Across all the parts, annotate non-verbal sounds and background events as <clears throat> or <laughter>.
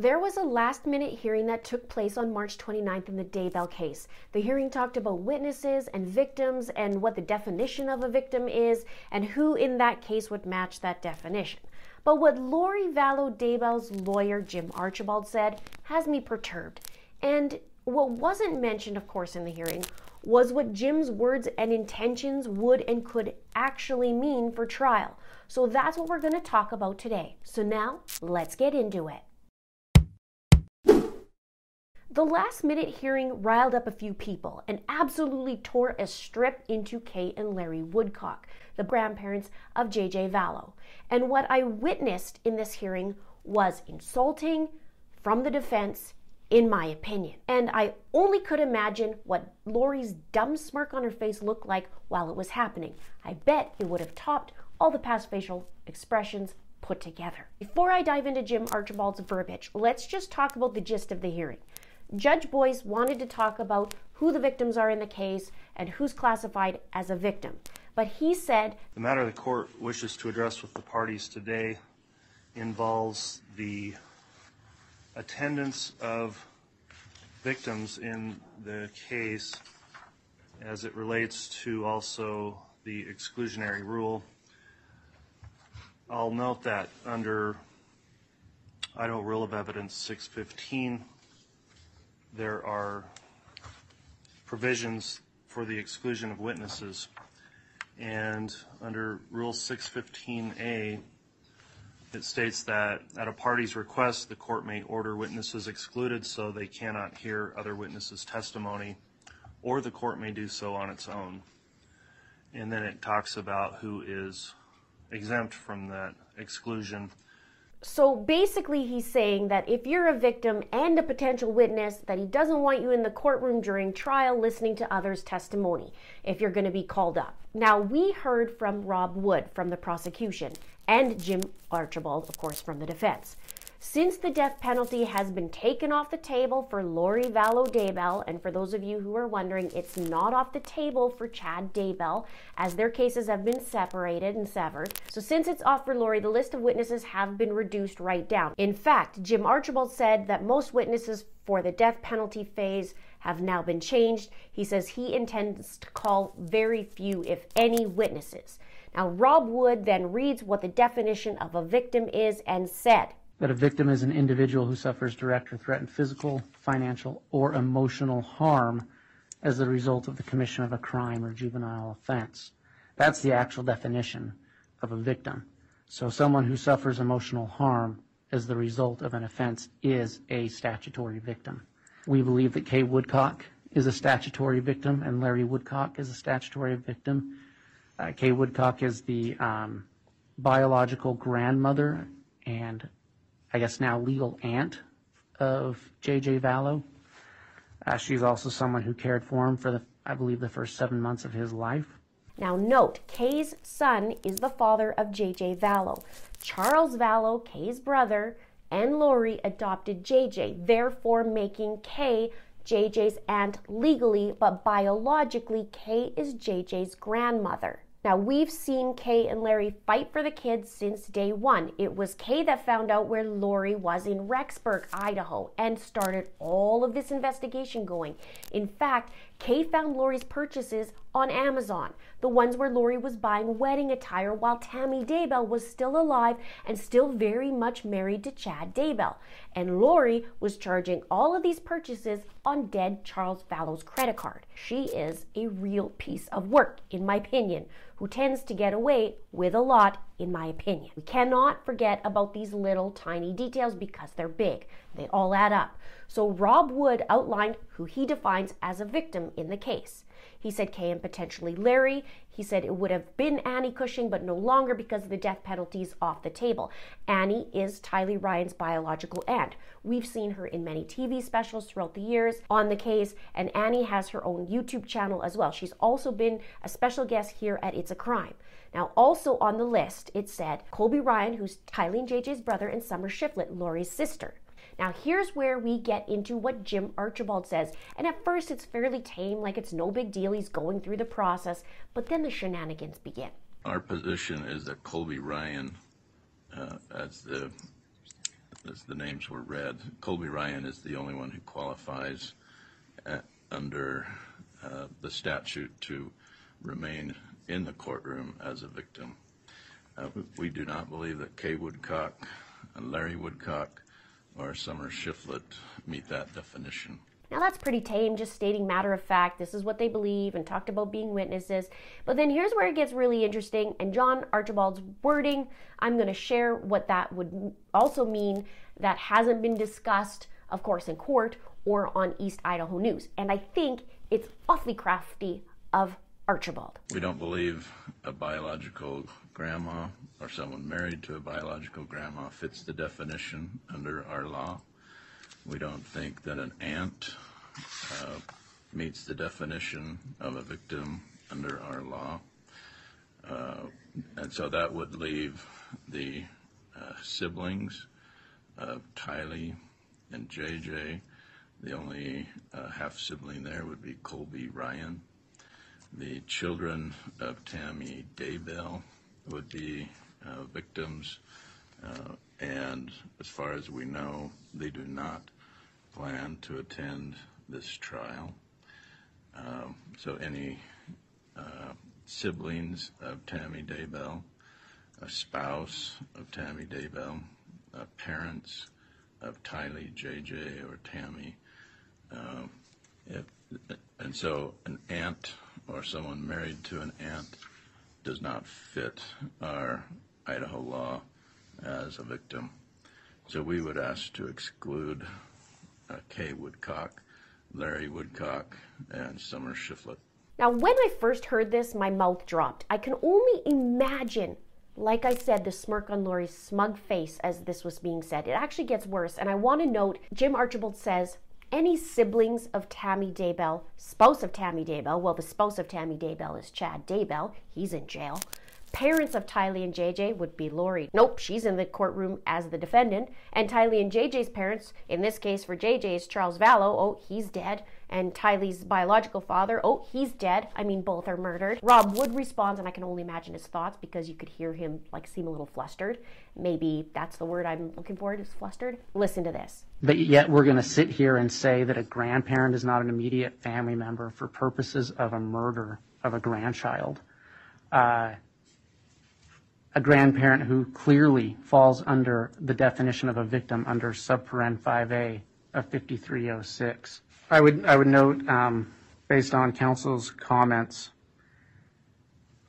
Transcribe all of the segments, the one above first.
There was a last minute hearing that took place on March 29th in the Daybell case. The hearing talked about witnesses and victims and what the definition of a victim is and who in that case would match that definition. But what Lori Vallow Daybell's lawyer Jim Archibald said has me perturbed. And what wasn't mentioned, of course, in the hearing was what Jim's words and intentions would and could actually mean for trial. So that's what we're going to talk about today. So now let's get into it. The last minute hearing riled up a few people and absolutely tore a strip into Kay and Larry Woodcock, the grandparents of JJ Vallow. And what I witnessed in this hearing was insulting from the defense, in my opinion. And I only could imagine what Lori's dumb smirk on her face looked like while it was happening. I bet it would have topped all the past facial expressions put together. Before I dive into Jim Archibald's verbiage, let's just talk about the gist of the hearing. Judge Boyce wanted to talk about who the victims are in the case and who's classified as a victim. But he said The matter the court wishes to address with the parties today involves the attendance of victims in the case as it relates to also the exclusionary rule. I'll note that under Idaho Rule of Evidence 615, there are provisions for the exclusion of witnesses. And under Rule 615A, it states that at a party's request, the court may order witnesses excluded so they cannot hear other witnesses' testimony, or the court may do so on its own. And then it talks about who is exempt from that exclusion so basically, he's saying that if you're a victim and a potential witness, that he doesn't want you in the courtroom during trial listening to others' testimony if you're going to be called up. Now, we heard from Rob Wood from the prosecution and Jim Archibald, of course, from the defense. Since the death penalty has been taken off the table for Lori Vallow Daybell, and for those of you who are wondering, it's not off the table for Chad Daybell, as their cases have been separated and severed. So since it's off for Lori, the list of witnesses have been reduced right down. In fact, Jim Archibald said that most witnesses for the death penalty phase have now been changed. He says he intends to call very few, if any, witnesses. Now, Rob Wood then reads what the definition of a victim is and said, that a victim is an individual who suffers direct or threatened physical, financial, or emotional harm as the result of the commission of a crime or juvenile offense. That's the actual definition of a victim. So someone who suffers emotional harm as the result of an offense is a statutory victim. We believe that Kay Woodcock is a statutory victim and Larry Woodcock is a statutory victim. Uh, Kay Woodcock is the um, biological grandmother and I guess now legal aunt of J.J. Vallow. Uh, she's also someone who cared for him for the, I believe, the first seven months of his life. Now, note, Kay's son is the father of J.J. Vallow. Charles Vallow, Kay's brother, and Lori adopted JJ, therefore making Kay JJ's aunt legally, but biologically, Kay is JJ's grandmother. Now, we've seen Kay and Larry fight for the kids since day one. It was Kay that found out where Lori was in Rexburg, Idaho, and started all of this investigation going. In fact, Kay found Lori's purchases on Amazon, the ones where Lori was buying wedding attire while Tammy Daybell was still alive and still very much married to Chad Daybell. And Lori was charging all of these purchases on dead Charles Vallow's credit card. She is a real piece of work, in my opinion, who tends to get away with a lot, in my opinion. We cannot forget about these little tiny details because they're big. They all add up. So Rob Wood outlined who he defines as a victim in the case. He said Kay and potentially Larry. He said it would have been Annie Cushing, but no longer because the death penalty is off the table. Annie is Tylee Ryan's biological aunt. We've seen her in many TV specials throughout the years on the case, and Annie has her own YouTube channel as well. She's also been a special guest here at It's a Crime. Now, also on the list, it said Colby Ryan, who's Tylee and JJ's brother, and Summer Shiflett, Lori's sister. Now, here's where we get into what Jim Archibald says. And at first, it's fairly tame, like it's no big deal. He's going through the process. But then the shenanigans begin. Our position is that Colby Ryan, uh, as the as the names were read. Colby Ryan is the only one who qualifies uh, under uh, the statute to remain in the courtroom as a victim. Uh, We do not believe that Kay Woodcock, and Larry Woodcock, or Summer Shiflett meet that definition. Now that's pretty tame, just stating matter of fact, this is what they believe and talked about being witnesses. But then here's where it gets really interesting, and John Archibald's wording, I'm going to share what that would also mean that hasn't been discussed, of course, in court or on East Idaho News. And I think it's awfully crafty of Archibald. We don't believe a biological grandma or someone married to a biological grandma fits the definition under our law. We don't think that an aunt uh, meets the definition of a victim under our law. Uh, And so that would leave the uh, siblings of Tylee and JJ. The only uh, half sibling there would be Colby Ryan. The children of Tammy Daybell would be victims, uh, and as far as we know, they do not plan to attend this trial. Um, So any uh, siblings of Tammy Daybell, a spouse of Tammy Daybell, uh, parents of Tylee, JJ, or Tammy, um, if, and so an aunt or someone married to an aunt does not fit our Idaho law as a victim. So we would ask to exclude uh, Kay Woodcock, Larry Woodcock, and Summer Shiflett. Now, when I first heard this, my mouth dropped. I can only imagine, like I said, the smirk on Lori's smug face as this was being said. It actually gets worse. And I want to note Jim Archibald says any siblings of Tammy Daybell, spouse of Tammy Daybell, well, the spouse of Tammy Daybell is Chad Daybell. He's in jail. Parents of Tylee and JJ would be Lori. Nope, she's in the courtroom as the defendant. And Tylee and JJ's parents, in this case for JJ, is Charles Vallow. Oh, he's dead. And Tylee's biological father, oh, he's dead. I mean, both are murdered. Rob Wood responds, and I can only imagine his thoughts because you could hear him like seem a little flustered. Maybe that's the word I'm looking for is flustered. Listen to this. But yet we're going to sit here and say that a grandparent is not an immediate family member for purposes of a murder of a grandchild. Uh, a grandparent who clearly falls under the definition of a victim under subparen 5A of 5306. I would, I would note, um, based on counsel's comments,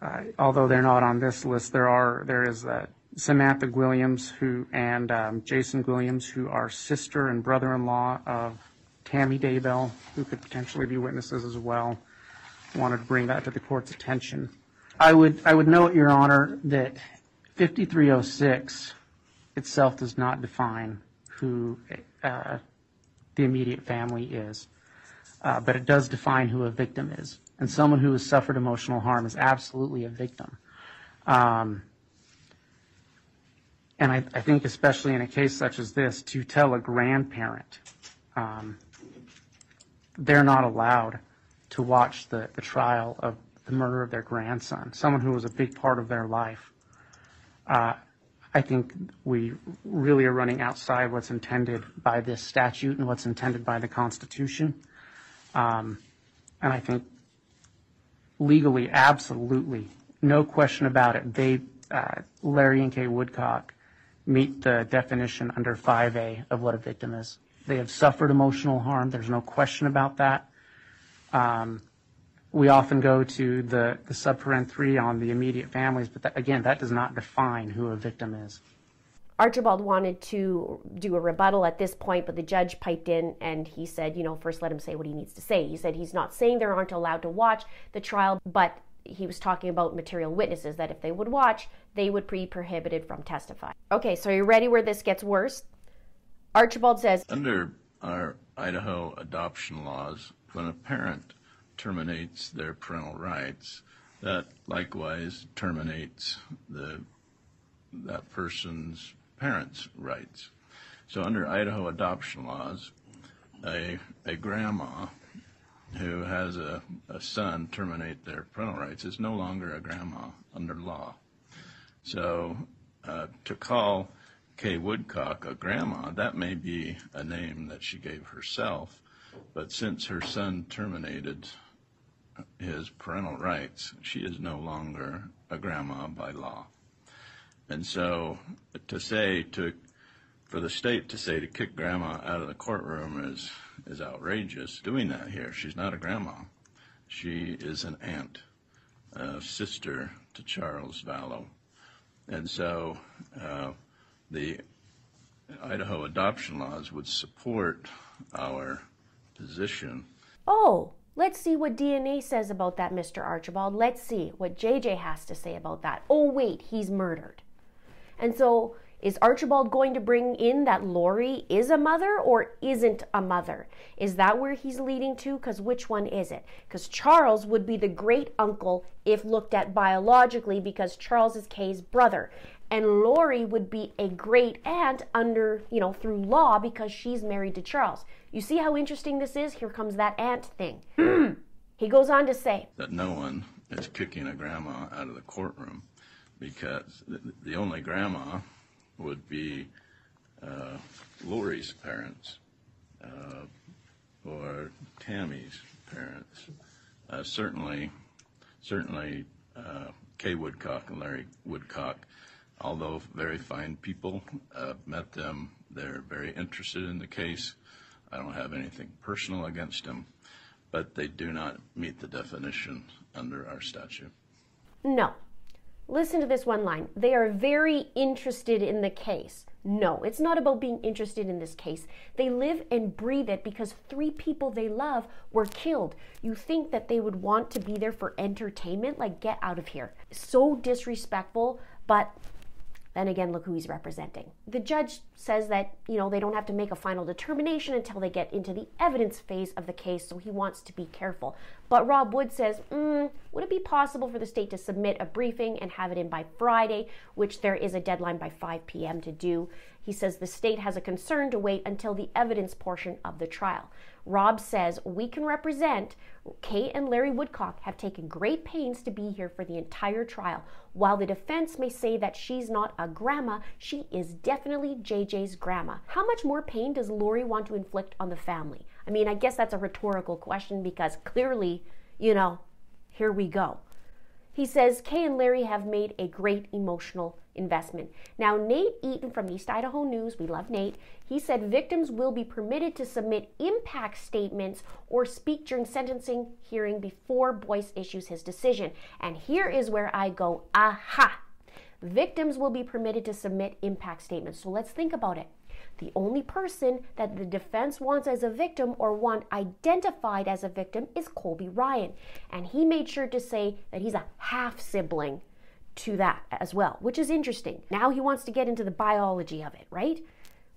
uh, although they're not on this list, there are, there is uh, Samantha Gwilliam who, and um, Jason Gwilliam, who are sister and brother-in-law of Tammy Daybell, who could potentially be witnesses as well. Wanted to bring that to the court's attention. I would, I would note, Your Honor, that 5306 itself does not define who uh, the immediate family is, uh, but it does define who a victim is. And someone who has suffered emotional harm is absolutely a victim. Um, and I, think especially in a case such as this, to tell a grandparent, um, they're not allowed to watch the trial of the murder of their grandson, someone who was a big part of their life. Uh, I think we really are running outside what's intended by this statute and what's intended by the Constitution. Um, and I think legally, absolutely, no question about it, they, uh, Larry and Kay Woodcock meet the definition under 5A of what a victim is. They have suffered emotional harm. There's no question about that. Um, we often go to the, the subparent three on the immediate families, but that, again, that does not define who a victim is. Archibald wanted to do a rebuttal at this point, but the judge piped in and he said, you know, first let him say what he needs to say. He said he's not saying they aren't allowed to watch the trial, but he was talking about material witnesses that if they would watch, they would be prohibited from testifying. Okay, so you're you ready where this gets worse? Archibald says, Under our Idaho adoption laws, when a parent terminates their parental rights, that likewise terminates the, that person's parents' rights. So under Idaho adoption laws, a, a grandma who has a, a son terminate their parental rights is no longer a grandma under law. So uh, to call Kay Woodcock a grandma, that may be a name that she gave herself, but since her son terminated his parental rights, she is no longer a grandma by law. And so to say to for the state to say to kick grandma out of the courtroom is is outrageous. Doing that here, she's not a grandma. She is an aunt, a sister to Charles Vallow. And so uh, the Idaho adoption laws would support our position. Oh, let's see what DNA says about that, Mr. Archibald. Let's see what JJ has to say about that. Oh, wait, he's murdered. And so is Archibald going to bring in that Lori is a mother or isn't a mother? Is that where he's leading to? Because which one is it? Because Charles would be the great uncle if looked at biologically, because Charles is Kay's brother. And Lori would be a great aunt under, you know, through law because she's married to Charles. You see how interesting this is? Here comes that aunt thing. <clears throat> he goes on to say that no one is kicking a grandma out of the courtroom because the only grandma would be uh, Lori's parents uh, or Tammy's parents. Uh, certainly, certainly, uh, Kay Woodcock and Larry Woodcock, although very fine people, uh, met them. They're very interested in the case. I don't have anything personal against them, but they do not meet the definition under our statute. No, Listen to this one line. They are very interested in the case. No, it's not about being interested in this case. They live and breathe it because three people they love were killed. You think that they would want to be there for entertainment? Like, get out of here. So disrespectful, but then again, look who he's representing. The judge says that, you know, they don't have to make a final determination until they get into the evidence phase of the case, so he wants to be careful. But Rob Wood says, mm, would it be possible for the state to submit a briefing and have it in by Friday, which there is a deadline by 5 p.m. to do? He says the state has a concern to wait until the evidence portion of the trial. Rob says, We can represent. Kay and Larry Woodcock have taken great pains to be here for the entire trial. While the defense may say that she's not a grandma, she is definitely JJ's grandma. How much more pain does Lori want to inflict on the family? I mean, I guess that's a rhetorical question because clearly, you know, here we go. He says Kay and Larry have made a great emotional investment. Now, Nate Eaton from East Idaho News, we love Nate, he said victims will be permitted to submit impact statements or speak during sentencing hearing before Boyce issues his decision. And here is where I go, aha! Victims will be permitted to submit impact statements. So let's think about it. The only person that the defense wants as a victim or want identified as a victim is Colby Ryan. And he made sure to say that he's a half sibling to that as well, which is interesting. Now he wants to get into the biology of it, right?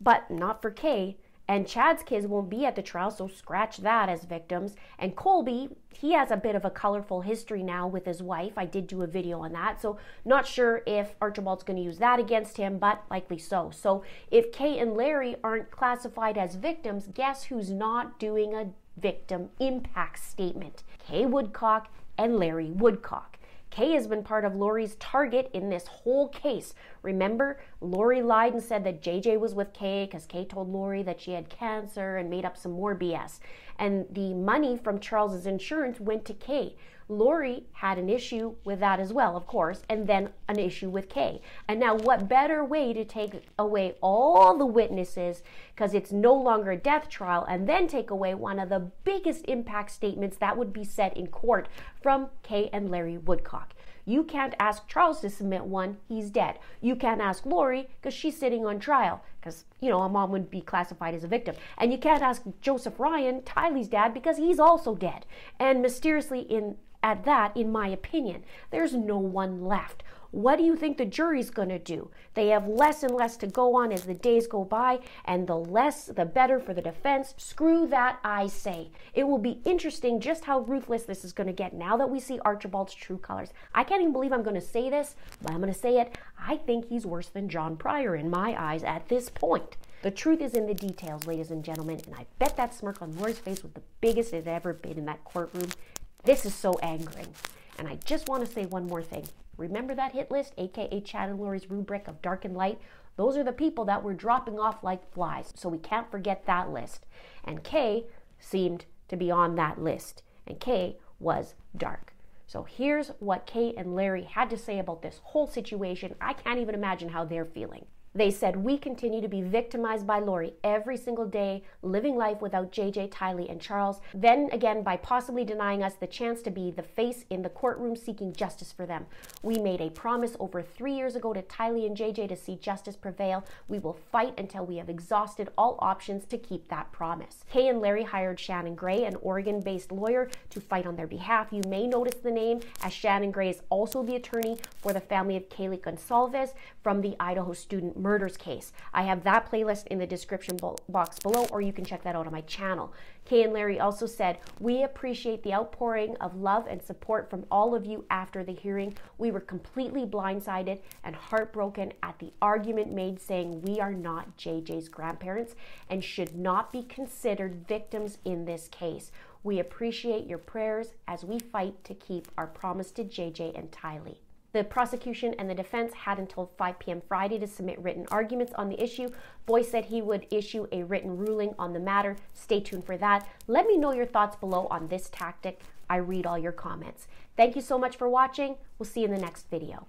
But not for Kay. And Chad's kids won't be at the trial, so scratch that as victims. And Colby, he has a bit of a colorful history now with his wife. I did do a video on that, so not sure if Archibald's going to use that against him, but likely so. So if Kay and Larry aren't classified as victims, guess who's not doing a victim impact statement? Kay Woodcock and Larry Woodcock. Kay has been part of Lori's target in this whole case. Remember, Lori lied and said that JJ was with Kay because Kay told Lori that she had cancer and made up some more BS. And the money from Charles's insurance went to Kay. Lori had an issue with that as well, of course, and then an issue with Kay. And now, what better way to take away all the witnesses because it's no longer a death trial and then take away one of the biggest impact statements that would be said in court from Kay and Larry Woodcock? You can't ask Charles to submit one, he's dead. You can't ask Lori because she's sitting on trial because, you know, a mom would be classified as a victim. And you can't ask Joseph Ryan, Tylee's dad, because he's also dead. And mysteriously, in at that, in my opinion, there's no one left. What do you think the jury's going to do? They have less and less to go on as the days go by, and the less, the better for the defense. Screw that, I say. It will be interesting just how ruthless this is going to get now that we see Archibald's true colors. I can't even believe I'm going to say this, but I'm going to say it. I think he's worse than John Prior in my eyes at this point. The truth is in the details, ladies and gentlemen, and I bet that smirk on Lori's face was the biggest it ever been in that courtroom. This is so angering. And I just want to say one more thing. Remember that hit list, aka Chad and Lori's rubric of dark and light? Those are the people that we're dropping off like flies. So we can't forget that list. And Kay seemed to be on that list. And Kay was dark. So here's what Kay and Larry had to say about this whole situation. I can't even imagine how they're feeling. They said, We continue to be victimized by Lori every single day, living life without JJ, Tylee, and Charles. Then again, by possibly denying us the chance to be the face in the courtroom seeking justice for them. We made a promise over three years ago to Tylee and JJ to see justice prevail. We will fight until we have exhausted all options to keep that promise. Kay and Larry hired Shannon Gray, an Oregon based lawyer, to fight on their behalf. You may notice the name, as Shannon Gray is also the attorney for the family of Kaylee Goncalves from the Idaho student murders case. I have that playlist in the description box below, or you can check that out on my channel. Kay and Larry also said, We appreciate the outpouring of love and support from all of you after the hearing. We were completely blindsided and heartbroken at the argument made saying we are not JJ's grandparents and should not be considered victims in this case. We appreciate your prayers as we fight to keep our promise to JJ and Tylee. The prosecution and the defense had until 5 p.m. Friday to submit written arguments on the issue. Boyce said he would issue a written ruling on the matter. Stay tuned for that. Let me know your thoughts below on this tactic. I read all your comments. Thank you so much for watching. We'll see you in the next video.